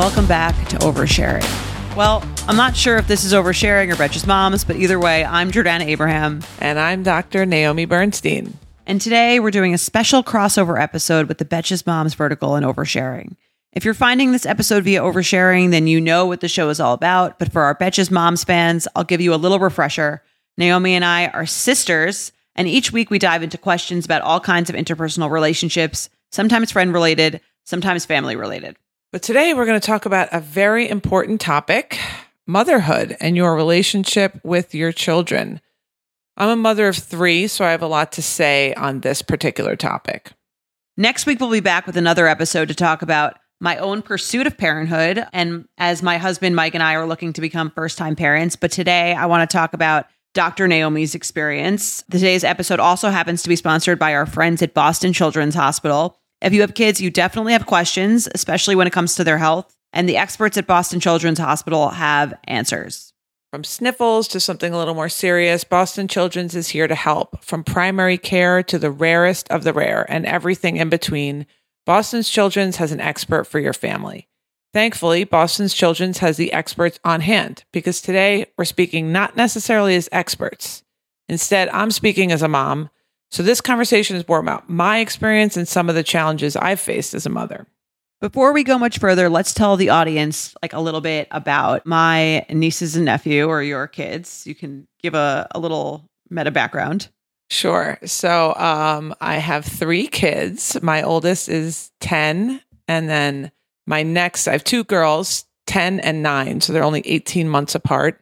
Welcome back to Oversharing. Well, I'm not sure if this is oversharing or Betches Moms, but either way, I'm Jordana Abraham. And I'm Dr. Naomi Bernstein. And today we're doing a special crossover episode with the Betches Moms vertical and oversharing. If you're finding this episode via oversharing, then you know what the show is all about. But for our Betches Moms fans, I'll give you a little refresher. Naomi and I are sisters, and each week we dive into questions about all kinds of interpersonal relationships, sometimes friend related, sometimes family related. But today we're going to talk about a very important topic motherhood and your relationship with your children. I'm a mother of three, so I have a lot to say on this particular topic. Next week, we'll be back with another episode to talk about my own pursuit of parenthood. And as my husband, Mike, and I are looking to become first time parents. But today, I want to talk about Dr. Naomi's experience. Today's episode also happens to be sponsored by our friends at Boston Children's Hospital. If you have kids, you definitely have questions, especially when it comes to their health. And the experts at Boston Children's Hospital have answers. From sniffles to something a little more serious, Boston Children's is here to help. From primary care to the rarest of the rare and everything in between, Boston's Children's has an expert for your family. Thankfully, Boston's Children's has the experts on hand because today we're speaking not necessarily as experts. Instead, I'm speaking as a mom. So this conversation is more about my experience and some of the challenges I've faced as a mother. Before we go much further, let's tell the audience like a little bit about my nieces and nephew or your kids. You can give a, a little meta background. Sure. So um, I have three kids. My oldest is 10. And then my next, I have two girls, 10 and 9. So they're only 18 months apart.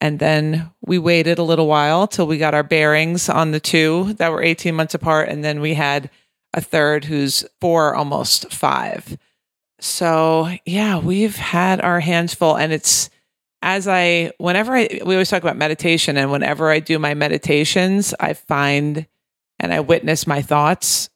And then we waited a little while till we got our bearings on the two that were 18 months apart. And then we had a third who's four, almost five. So yeah, we've had our hands full. And it's as I, whenever I, we always talk about meditation, and whenever I do my meditations, I find and I witness my thoughts.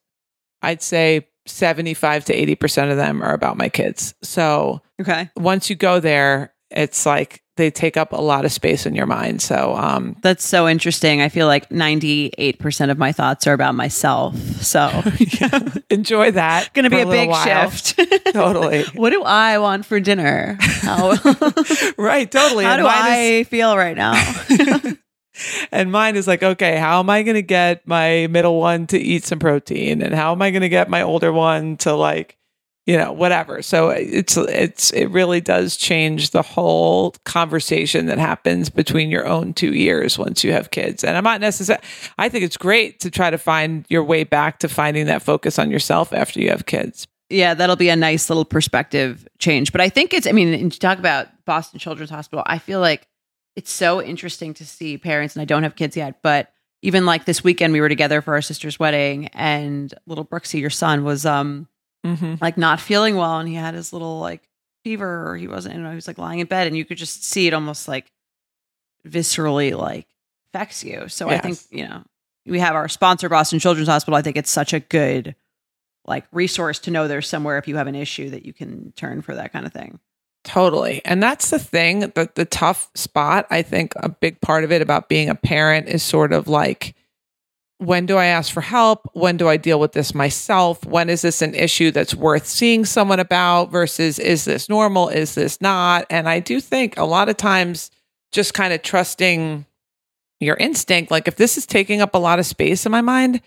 I'd say 75 to 80% of them are about my kids. So Okay. once you go there, it's like they take up a lot of space in your mind. So, um, That's so interesting. I feel like 98% of my thoughts are about myself. So, enjoy that. going to be for a, big while. shift. Totally. what do I want for dinner? How, right. Totally. how And do mine is- I feel right now? and mine is like, okay, how am I going to get my middle one to eat some protein? And how am I going to get my older one to like, you know, whatever. So it's, it's, it really does change the whole conversation that happens between your own two ears once you have kids. And I'm not necessarily, I think it's great to try to find your way back to finding that focus on yourself after you have kids. yeah, that'll be a nice little perspective change. But I think it's, I mean, to talk about Boston Children's Hospital, I feel like it's so interesting to see parents, and I don't have kids yet, but even like this weekend, we were together for our sister's wedding, and little Brooksy, your son, was um Mm-hmm. like not feeling well, and he had his little like fever, or he wasn't, you know, he was like lying in bed, and you could just see it almost like viscerally like affects you. So I think, you know, we have our sponsor, Boston Children's Hospital. I think it's such a good like resource to know there's somewhere if you have an issue that you can turn for that kind of thing. Totally. And that's the thing, the the tough spot. I think a big part of it about being a parent is sort of like when do I ask for help? When do I deal with this myself? When is this an issue that's worth seeing someone about versus is this normal? Is this not? And I do think a lot of times just kind of trusting your instinct, like if this is taking up a lot of space in my mind,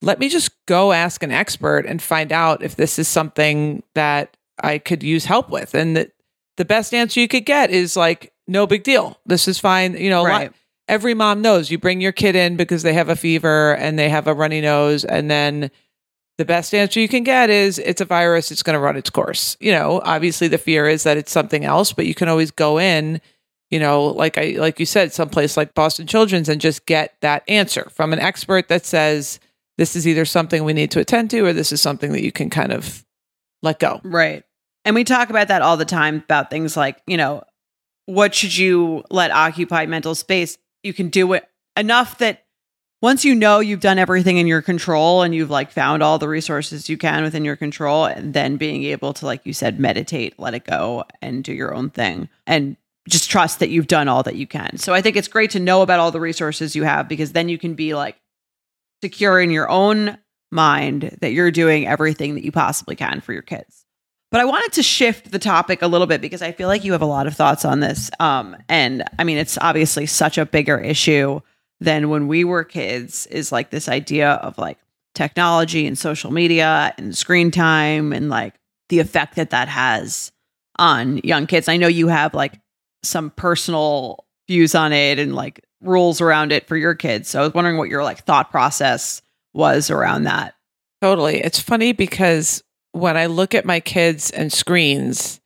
let me just go ask an expert and find out if this is something that I could use help with. And the, the best answer you could get is like, no big deal. This is fine. You know, a lot- Right. Every mom knows you bring your kid in because they have a fever and they have a runny nose. And then the best answer you can get is it's a virus, it's going to run its course. You know, obviously the fear is that it's something else, but you can always go in, you know, like I like you said, someplace like Boston Children's and just get that answer from an expert that says this is either something we need to attend to or this is something that you can kind of let go. Right. And we talk about that all the time about things like, you know, what should you let occupy mental space? You can do it enough that once you know you've done everything in your control and you've like found all the resources you can within your control, and then being able to, like you said, meditate, let it go, and do your own thing. And just trust that you've done all that you can. So I think it's great to know about all the resources you have because then you can be like secure in your own mind that you're doing everything that you possibly can for your kids. But I wanted to shift the topic a little bit because I feel like you have a lot of thoughts on this. Um, and I mean, it's obviously such a bigger issue than when we were kids, is like this idea of like technology and social media and screen time and like the effect that that has on young kids. I know you have like some personal views on it and like rules around it for your kids. So I was wondering what your like thought process was around that. Totally. It's funny because when I look at my kids and screens,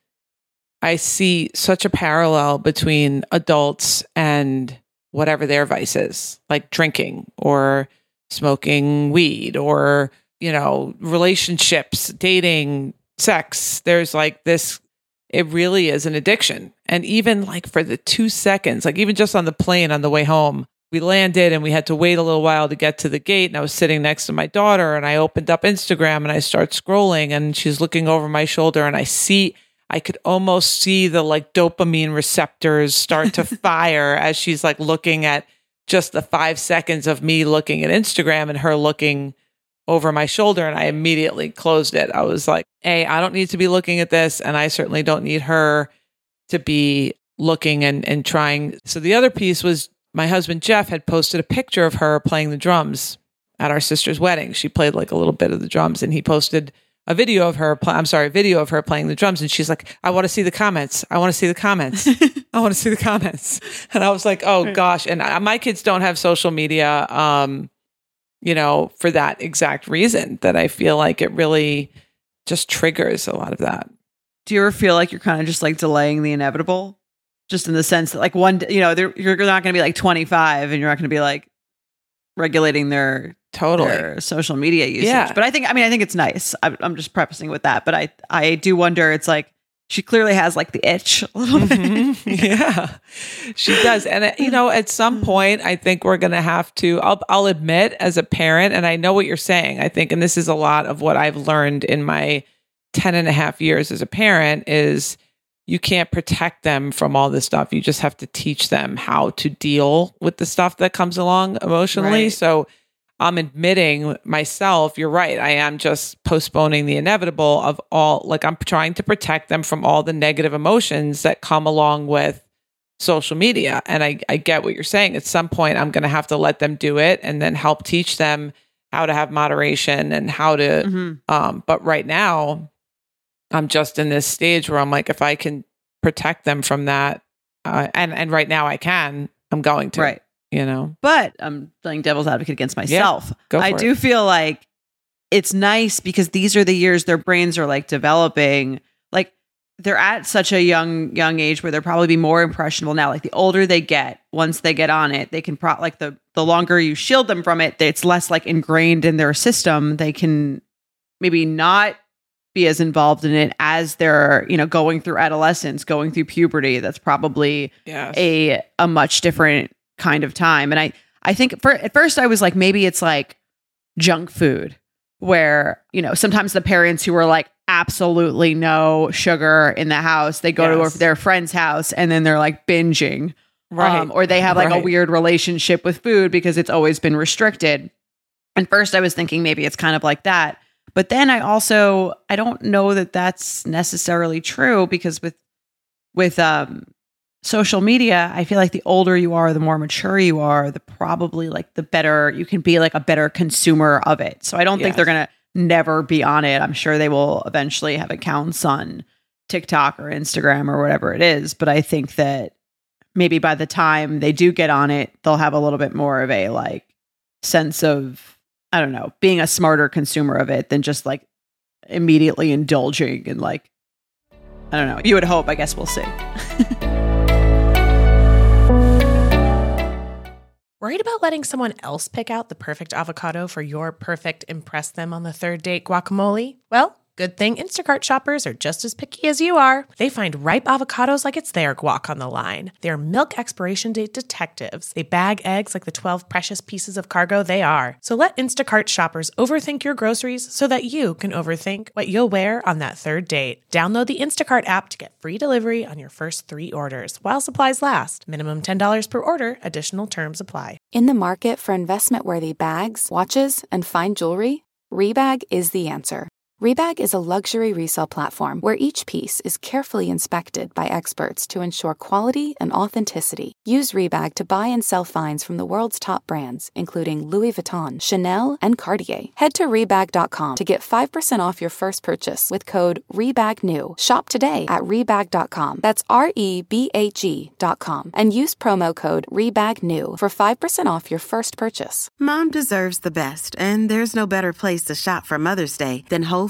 I see such a parallel between adults and whatever their vice is, like drinking or smoking weed or, you know, relationships, dating, sex. There's like this, it really is an addiction. And even like for the two seconds, like even just on the plane on the way home, we landed and we had to wait a little while to get to the gate and i was sitting next to my daughter and i opened up instagram and i start scrolling and she's looking over my shoulder and i see i could almost see the like dopamine receptors start to fire as she's like looking at just the five seconds of me looking at instagram and her looking over my shoulder and i immediately closed it. I was like hey i don't need to be looking at this and i certainly don't need her to be looking and, and trying. So the other piece was my husband Jeff had posted a picture of her playing the drums at our sister's wedding. She played like a little bit of the drums and he posted a video of her pl- I'm sorry, a video of her playing the drums and she's like, "I want to see the comments. I want to see the comments. I want to see the comments." And I was like, "Oh gosh." And I, my kids don't have social media um you know, for that exact reason that I feel like it really just triggers a lot of that. Do you ever feel like you're kind of just like delaying the inevitable? Just in the sense that like one, you know, they're, you're not going to be like 25 and you're not going to be like regulating their Totally. their social media usage. Yeah. But I think, I mean, I think it's nice. I, I'm just prefacing with that, but I, I do wonder. It's like she clearly has like the itch a little bit. Mhm. yeah, she does. And, uh, you know, at some point, I think we're going to have to, I'll, I'll admit as a parent, and I know what you're saying, I think, and this is a lot of what I've learned in my 10 and a half years as a parent is you can't protect them from all this stuff. You just have to teach them how to deal with the stuff that comes along emotionally. Right. So I'm admitting myself, you're right. I am just postponing the inevitable of all, like, I'm trying to protect them from all the negative emotions that come along with social media. And I, I get what you're saying. At some point, I'm going to have to let them do it and then help teach them how to have moderation and how to, Mhm. um, but right now, I'm just in this stage where I'm like, if I can protect them from that, uh, and and right now I can, I'm going to, Right. You know, But I'm playing devil's advocate against myself. go I do it. feel like it's nice because these are the years their brains are like developing. Like they're at such a young young age where they're probably be more impressionable now. Like the older they get, once they get on it, they can pro like the the longer you shield them from it, it's less like ingrained in their system. They can maybe not be as involved in it as they're you know going through adolescence, going through puberty. That's probably yes. a a much different kind of time. And I I think for at first I was like maybe it's like junk food where, you know, sometimes the parents who are like absolutely no sugar in the house, they go Yes. to their friend's house and then they're like binging. Right. Um, or they have like a weird relationship with food because it's always been restricted. And first I was thinking maybe it's kind of like that. But then I also I don't know that that's necessarily true because with with um social media, I feel like the older you are, the more mature you are, the probably like the better you can be like a better consumer of it. So I don't think they're going to never be on it. I'm sure they will eventually have accounts on TikTok or Instagram or whatever it is, but I think that maybe by the time they do get on it, they'll have a little bit more of a like sense of I don't know, being a smarter consumer of it than just like immediately indulging and like I don't know. You would hope, I guess we'll see. Worried about letting someone else pick out the perfect avocado for your perfect impress them on the third date guacamole? Well, good thing Instacart shoppers are just as picky as you are. They find ripe avocados like it's their guac on the line. They're milk expiration date detectives. They bag eggs like the 12 precious pieces of cargo they are. So let Instacart shoppers overthink your groceries so that you can overthink what you'll wear on that third date. Download the Instacart app to get free delivery on your first three orders while supplies last. Minimum $10 per order, additional terms apply. In the market for investment worthy bags, watches, and fine jewelry, Rebag is the answer. Rebag is a luxury resale platform where each piece is carefully inspected by experts to ensure quality and authenticity. Use Rebag to buy and sell finds from the world's top brands, including Louis Vuitton, Chanel, and Cartier. Head to Rebag.com to get 5% off your first purchase with code REBAGNEW. Shop today at Rebag.com. That's R E B A G.com. And use promo code REBAGNEW for 5% off your first purchase. Mom deserves the best, and there's no better place to shop for Mother's Day than Whole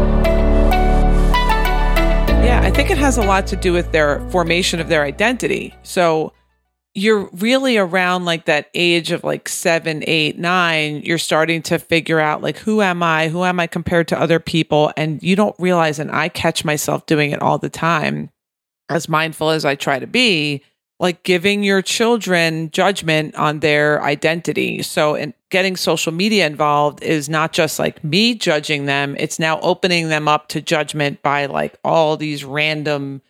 Yeah, I think it has a lot to do with their formation of their identity. So you're really around like that age of like seven, eight, nine. You're starting to figure out like, who am I? Who am I compared to other people? And you don't realize, and I catch myself doing it all the time, as mindful as I try to be, like giving your children judgment on their identity. So, in getting social media involved is not just like me judging them, it's now opening them up to judgment by like all these random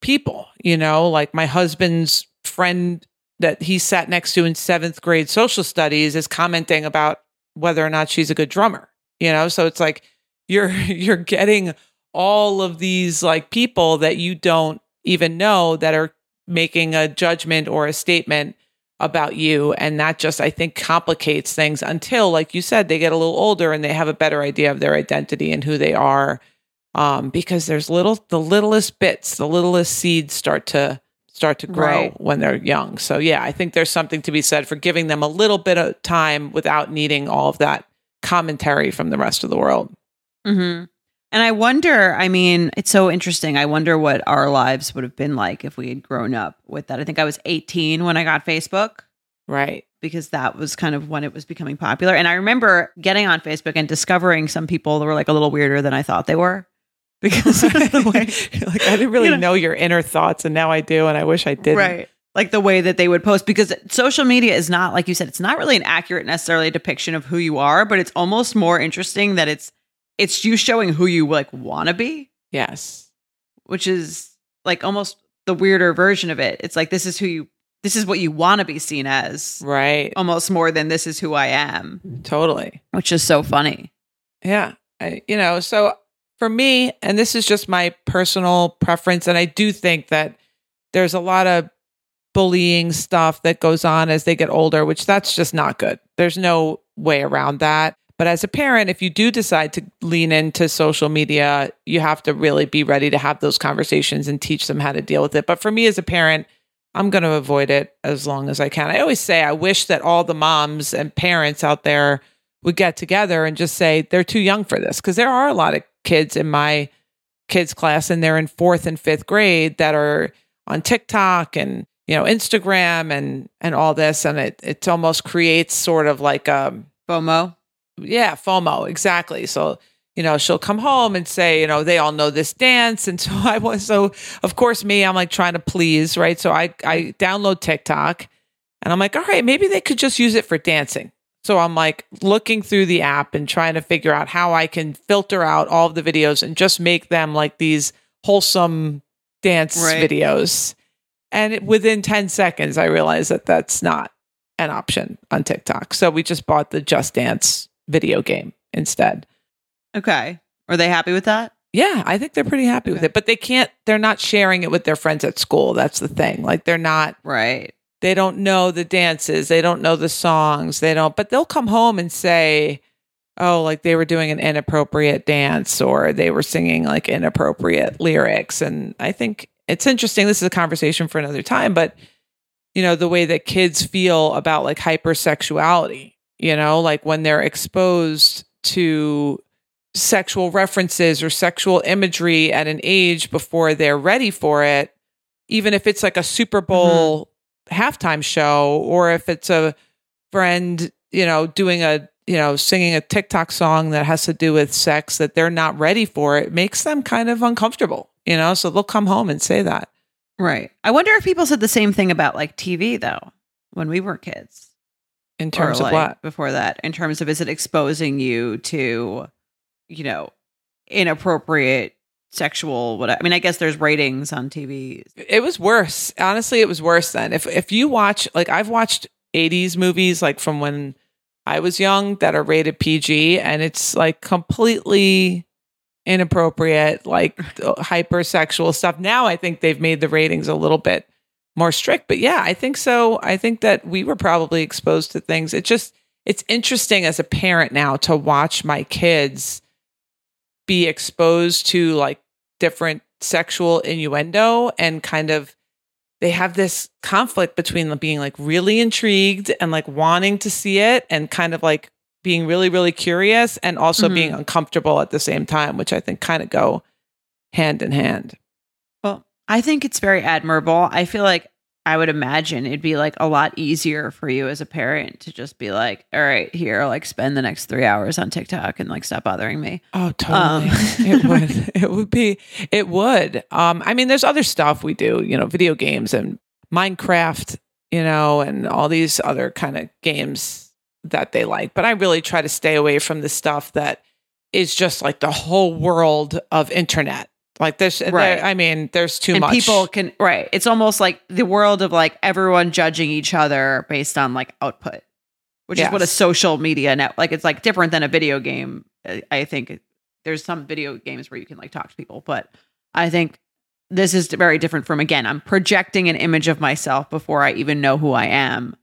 people, you know, like my husband's friend that he sat next to in seventh grade social studies is commenting about whether or not she's a good drummer, you know? So it's like you're you're getting all of these like people that you don't even know that are making a judgment or a statement about you and that just i think complicates things until like you said they get a little older and they have a better idea of their identity and who they are um, because there's little the littlest bits the littlest seeds start to start to grow Right. when they're young so yeah i think there's something to be said for giving them a little bit of time without needing all of that commentary from the rest of the world Mm-hmm. And I wonder, I mean, it's so interesting. I wonder what our lives would have been like if we had grown up with that. I think I was 18 when I got Facebook right because that was kind of when it was becoming popular. And I remember getting on Facebook and discovering some people that were like a little weirder than I thought they were because the way, like i didn't really You know- know your inner thoughts and now i do and i wish i did right. Like the way that they would post because social media is not, like you said, it's not really an accurate necessarily depiction of who you are, but it's almost more interesting that it's, it's you showing who you like want to be. yes which is like almost the weirder version of it. It's like this is who you this is what you want to be seen as right almost more than this is who I am, totally which is so funny. Yeah. I, you know, so for me, and this is just my personal preference, and I do think that there's a lot of bullying stuff that goes on as they get older, which that's just not good. There's no way around that. But as a parent, if you do decide to lean into social media, you have to really be ready to have those conversations and teach them how to deal with it. But for me as a parent, I'm going to avoid it as long as I can. I always say I wish that all the moms and parents out there would get together and just say they're too young for this because there are a lot of kids in my kids class and they're in fourth and fifth grade that are on TikTok and you know Instagram and and all this and it it almost creates sort of like a FOMO. Yeah FOMO exactly so you know she'll come home and say you know they all know this dance and so I was so of course me I'm like trying to please right so I I download TikTok and I'm like all right maybe they could just use it for dancing so I'm like looking through the app and trying to figure out how I can filter out all of the videos and just make them like these wholesome dance Right. videos. And it, within 10 seconds, I realized that that's not an option on TikTok. So we just bought the Just Dance video game instead. Okay. Are they happy with that? Yeah, I think they're pretty happy with it, but they can't, they're not sharing it with their friends at school. That's the thing. Like they're not, Right. they don't know the dances, they don't know the songs, they don't, but they'll come home and say, oh, like they were doing an inappropriate dance or they were singing like inappropriate lyrics. And I think it's interesting. This is a conversation for another time, but you know, the way that kids feel about like hypersexuality, you know, like when they're exposed to sexual references or sexual imagery at an age before they're ready for it, even if it's like a Super mm-hmm. Bowl halftime show or if it's a friend, you know, doing a, you know, singing a TikTok song that has to do with sex that they're not ready for, it makes them kind of uncomfortable, you know? So they'll come home and say that. Right. I wonder if people said the same thing about like TV though when we were kids. In terms of like, what? Before that, in terms of is it exposing you to, you know, inappropriate sexual what I mean, I guess there's ratings on TV. It was worse. Honestly, it was worse then. If if you watch like I've watched 80s movies like from when I was young that are rated PG and it's like completely inappropriate, like hypersexual stuff. Now I think they've made the ratings a little bit more strict, but yeah, I think so. I think that we were probably exposed to things. It just it's interesting as a parent now to watch my kids be exposed to like different sexual innuendo and kind of they have this conflict between being like really intrigued and like wanting to see it and kind of like being really really curious and also Mhm. being uncomfortable at the same time which i think kind of go hand in hand I think it's very admirable. I feel like I would imagine it'd be like a lot easier for you as a parent to just be like, all right, here, like spend the next three hours on TikTok and like stop bothering me. oh totally Um. it would it would be it would um i mean there's other stuff we do you know video games and minecraft you know and all these other kind of games that they like but i really try to stay away from the stuff that is just like the whole world of internet like there's there- Right. i mean there's too and much people can, right. It's almost like the world of like everyone judging each other based on like output, which is what a social media net, like it's like different than a video game. I- I think there's some video games where you can like talk to people, but I think this is very different from again, I'm projecting an image of myself before I even know who I am.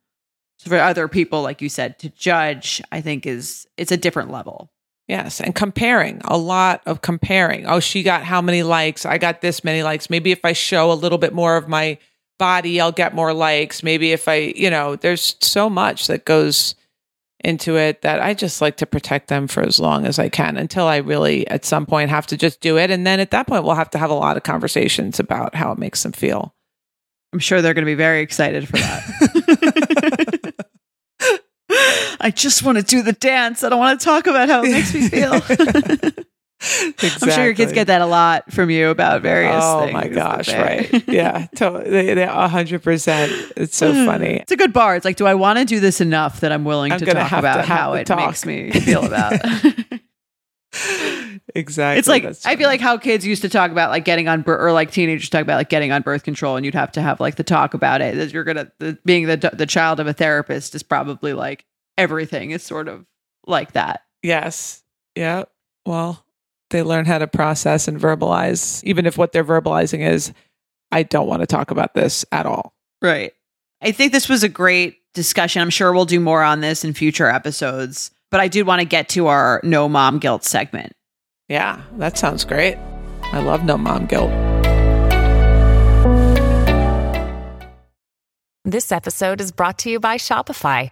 So for other people, like you said, to judge, I think is it's a different level. Yes, and comparing a lot of comparing. Oh, she got how many likes? I got this many likes. Maybe if I show a little bit more of my body, I'll get more likes. Maybe if I, you know, there's so much that goes into it that I just like to protect them for as long as I can until I really at some point have to just do it. And then at that point, we'll have to have a lot of conversations about how it makes them feel. I'm sure they're going to be very excited for that. I just want to do the dance. I don't want to talk about how it makes me feel. I'm sure your kids get that a lot from you about various Oh things. my gosh, right. Yeah, totally. They, they, 100%. It's so hmm. funny. It's a good bar. It's like, do I want to do this enough that I'm willing I'm to talk to about have how it talk. makes me feel about? exactly. it's like I feel like how kids used to talk about like getting on birth or like teenagers talk about like getting on birth control, and you'd have to have like the talk about it. That you're gonna the, being the the child of a therapist is probably like everything is sort of like that. Yes. Yeah. Well, they learn how to process and verbalize, even if what they're verbalizing is, I don't want to talk about this at all. Right. I think this was a great discussion. I'm sure we'll do more on this in future episodes, but I did want to get to our no mom guilt segment. Yeah, that sounds great. I love no mom guilt. This episode is brought to you by Shopify.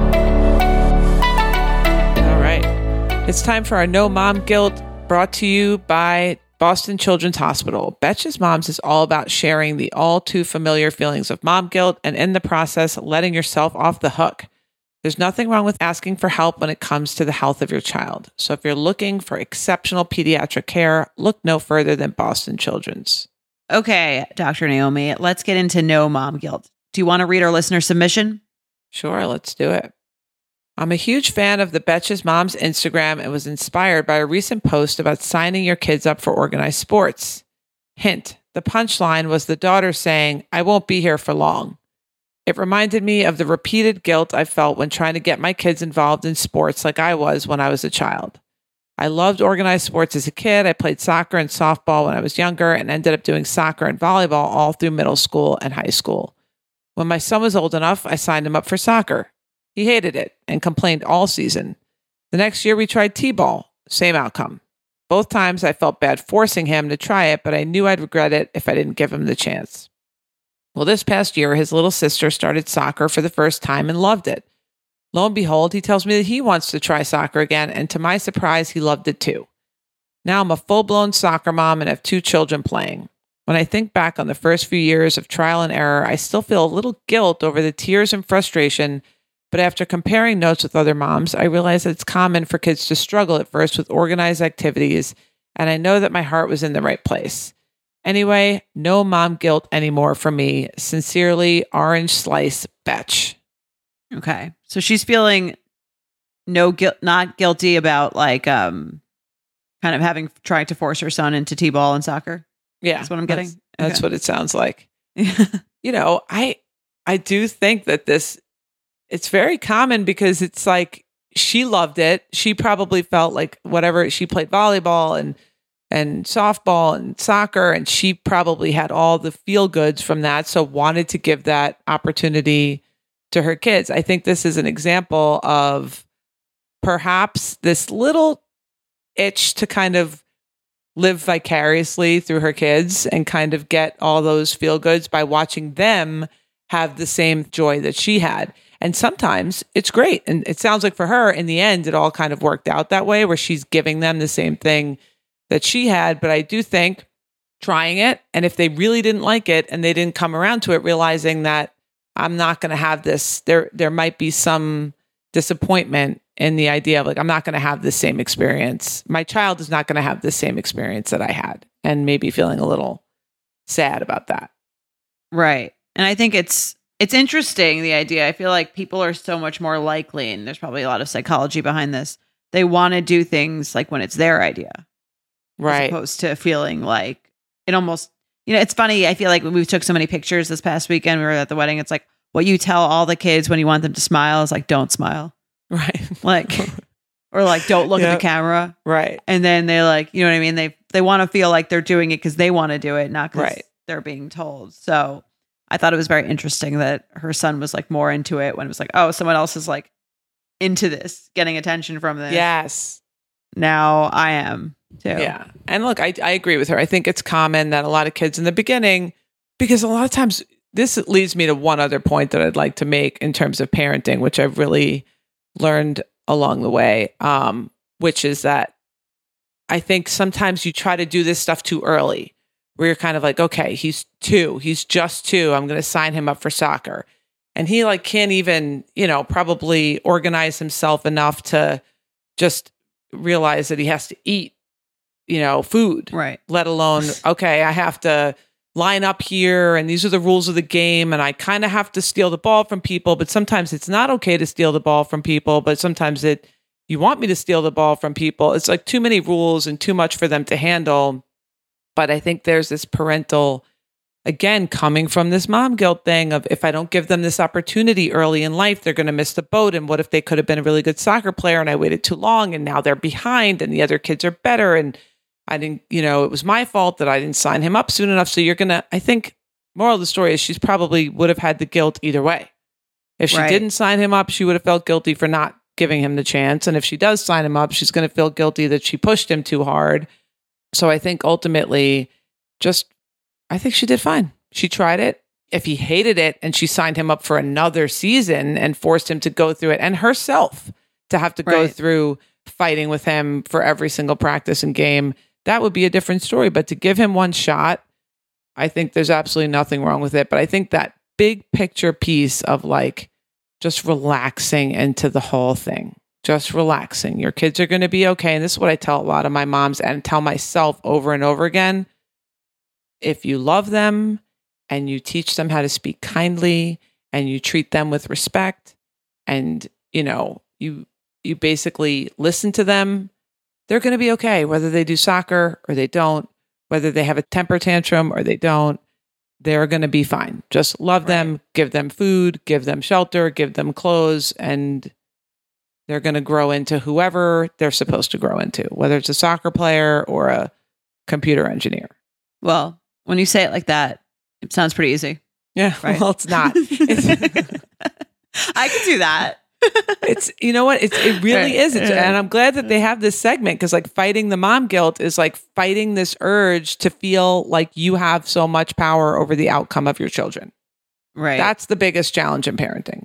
It's time for our No Mom Guilt brought to you by Boston Children's Hospital. Betches Moms is all about sharing the all too familiar feelings of mom guilt and in the process, letting yourself off the hook. There's nothing wrong with asking for help when it comes to the health of your child. So if you're looking for exceptional pediatric care, look no further than Boston Children's. Okay, Dr. Naomi, let's get into no mom guilt. Do you want to read our listener submission? Sure, let's do it. I'm a huge fan of the Betches Moms Instagram and was inspired by a recent post about signing your kids up for organized sports. Hint the punchline was the daughter saying, I won't be here for long. It reminded me of the repeated guilt I felt when trying to get my kids involved in sports like I was when I was a child. I loved organized sports as a kid. I played soccer and softball when I was younger and ended up doing soccer and volleyball all through middle school and high school. When my son was old enough, I signed him up for soccer. He hated it and complained all season. The next year, we tried T ball, same outcome. Both times I felt bad forcing him to try it, but I knew I'd regret it if I didn't give him the chance. Well, this past year, his little sister started soccer for the first time and loved it. Lo and behold, he tells me that he wants to try soccer again, and to my surprise, he loved it too. Now I'm a full blown soccer mom and have two children playing. When I think back on the first few years of trial and error, I still feel a little guilt over the tears and frustration. But after comparing notes with other moms, I realized that it's common for kids to struggle at first with organized activities, and I know that my heart was in the right place. Anyway, no mom guilt anymore for me. Sincerely, Orange Slice Betch. Okay. So she's feeling no guilt, not guilty about like, um, kind of having tried to force her son into t-ball and soccer. Yeah, That's what I'm getting? That's, that's what it sounds like. you know, I I do think that this it's very common because it's like she loved it. She probably felt like whatever she played volleyball and and softball and soccer and she probably had all the feel goods from that so wanted to give that opportunity to her kids. I think this is an example of perhaps this little itch to kind of live vicariously through her kids and kind of get all those feel goods by watching them have the same joy that she had. And sometimes it's great. And it sounds like for her, in the end, it all kind of worked out that way where she's giving them the same thing that she had. But I do think trying it, and if they really didn't like it and they didn't come around to it, realizing that I'm not going to have this, there, there might be some disappointment in the idea of like, I'm not going to have the same experience. My child is not going to have the same experience that I had, and maybe feeling a little sad about that. Right. And I think it's it's interesting the idea. I feel like people are so much more likely and there's probably a lot of psychology behind this. They want to do things like when it's their idea. right? As opposed to feeling like it almost you know, it's funny. I feel like when we took so many pictures this past weekend, we were at the wedding, it's like what you tell all the kids when you want them to smile is like, don't smile. Right. Like or like don't look at the camera. right. And then they like, you know what I mean? They they want to feel like they're doing it because they want to do it, not because Right. they're being told. So I thought it was very interesting that her son was like more into it when it was like, oh, someone else is like into this, getting attention from this. Yes. now I am too. Yeah. And look, I, I agree with her. I think it's common that a lot of kids in the beginning, because a lot of times this leads me to one other point that I'd like to make in terms of parenting, which I've really learned along the way, um, which is that I think sometimes you try to do this stuff too early, where you're kind of like, okay, he's two, he's just two, I'm going to sign him up for soccer. And he like can't even, you know, probably organize himself enough to just realize that he has to eat, you know, food Right. let alone okay i have to line up here and these are the rules of the game and i kind of have to steal the ball from people but sometimes it's not okay to steal the ball from people but sometimes it you want me to steal the ball from people it's like too many rules and too much for them to handle but i think there's this parental again coming from this mom guilt thing of if i don't give them this opportunity early in life they're going to miss the boat and what if they could have been a really good soccer player and i waited too long and now they're behind and the other kids are better and I didn't, you know, it was my fault that I didn't sign him up soon enough. So you're going to, I think, moral of the story is she's probably would have had the guilt either way. If she Right. didn't sign him up, she would have felt guilty for not giving him the chance. And if she does sign him up, she's going to feel guilty that she pushed him too hard. So I think ultimately, just, I think she did fine. She tried it. If he hated it and she signed him up for another season and forced him to go through it and herself to have to go through fighting with him for every single practice and game, that would be a different story. But to give him one shot, I think there's absolutely nothing wrong with it. But I think that big picture piece of like just relaxing into the whole thing, just relaxing. Your kids are going to be okay. And this is what I tell a lot of my moms and tell myself over and over again. If you love them and you teach them how to speak kindly and you treat them with respect and, you know, you, you basically listen to them they're going to be okay, whether they do soccer or they don't, whether they have a temper tantrum or they don't. They're going to be fine. Just love them, give them food, give them shelter, give them clothes, and they're going to grow into whoever they're supposed to grow into, whether it's a soccer player or a computer engineer. Well, when you say it like that, it sounds pretty easy. Yeah, Right. well, it's not. It's, I can do that. it's you know what it's, it really Right. is it's, and i'm glad that they have this segment because like fighting the mom guilt is like fighting this urge to feel like you have so much power over the outcome of your children Right. that's the biggest challenge in parenting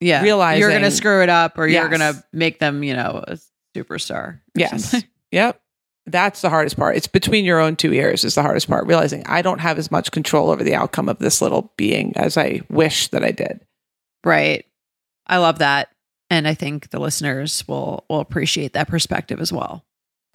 yeah. realizing- you're going to screw it up or you're going to make them, you know, a superstar. yes something. yep that's the hardest part it's between your own two ears is the hardest part realizing i don't have as much control over the outcome of this little being as i wish that i did Right. I love that. And I think the listeners will will appreciate that perspective as well.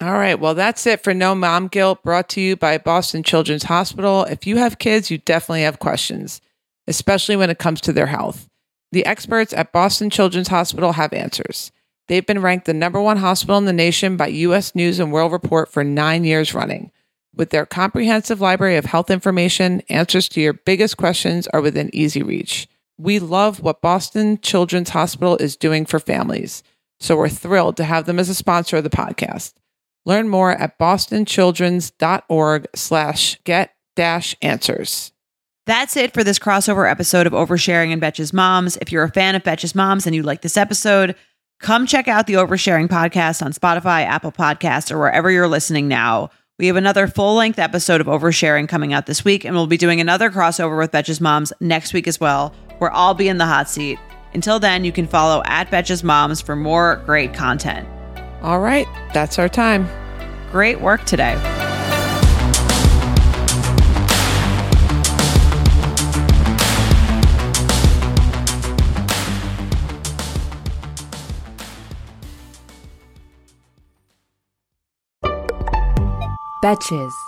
All right. Well, that's it for No Mom Guilt, brought to you by Boston Children's Hospital. If you have kids, you definitely have questions, especially when it comes to their health. The experts at Boston Children's Hospital have answers. They've been ranked the number one hospital in the nation by U.S. News and World Report for nine years running. With their comprehensive library of health information, answers to your biggest questions are within easy reach. We love what Boston Children's Hospital is doing for families, so we're thrilled to have them as a sponsor of the podcast. Learn more at bostonchildrens.org slash get dash answers. That's it for this crossover episode of Oversharing and Betches Moms. If you're a fan of Betches Moms and you like this episode, come check out the Oversharing podcast on Spotify, Apple Podcasts, or wherever you're listening now. We have another full length episode of Oversharing coming out this week, and we'll be doing another crossover with Betches Moms next week as well, where I'll be in the hot seat. Until then, you can follow at Betches Moms for more great content. All right, that's our time. Great work today. Betches.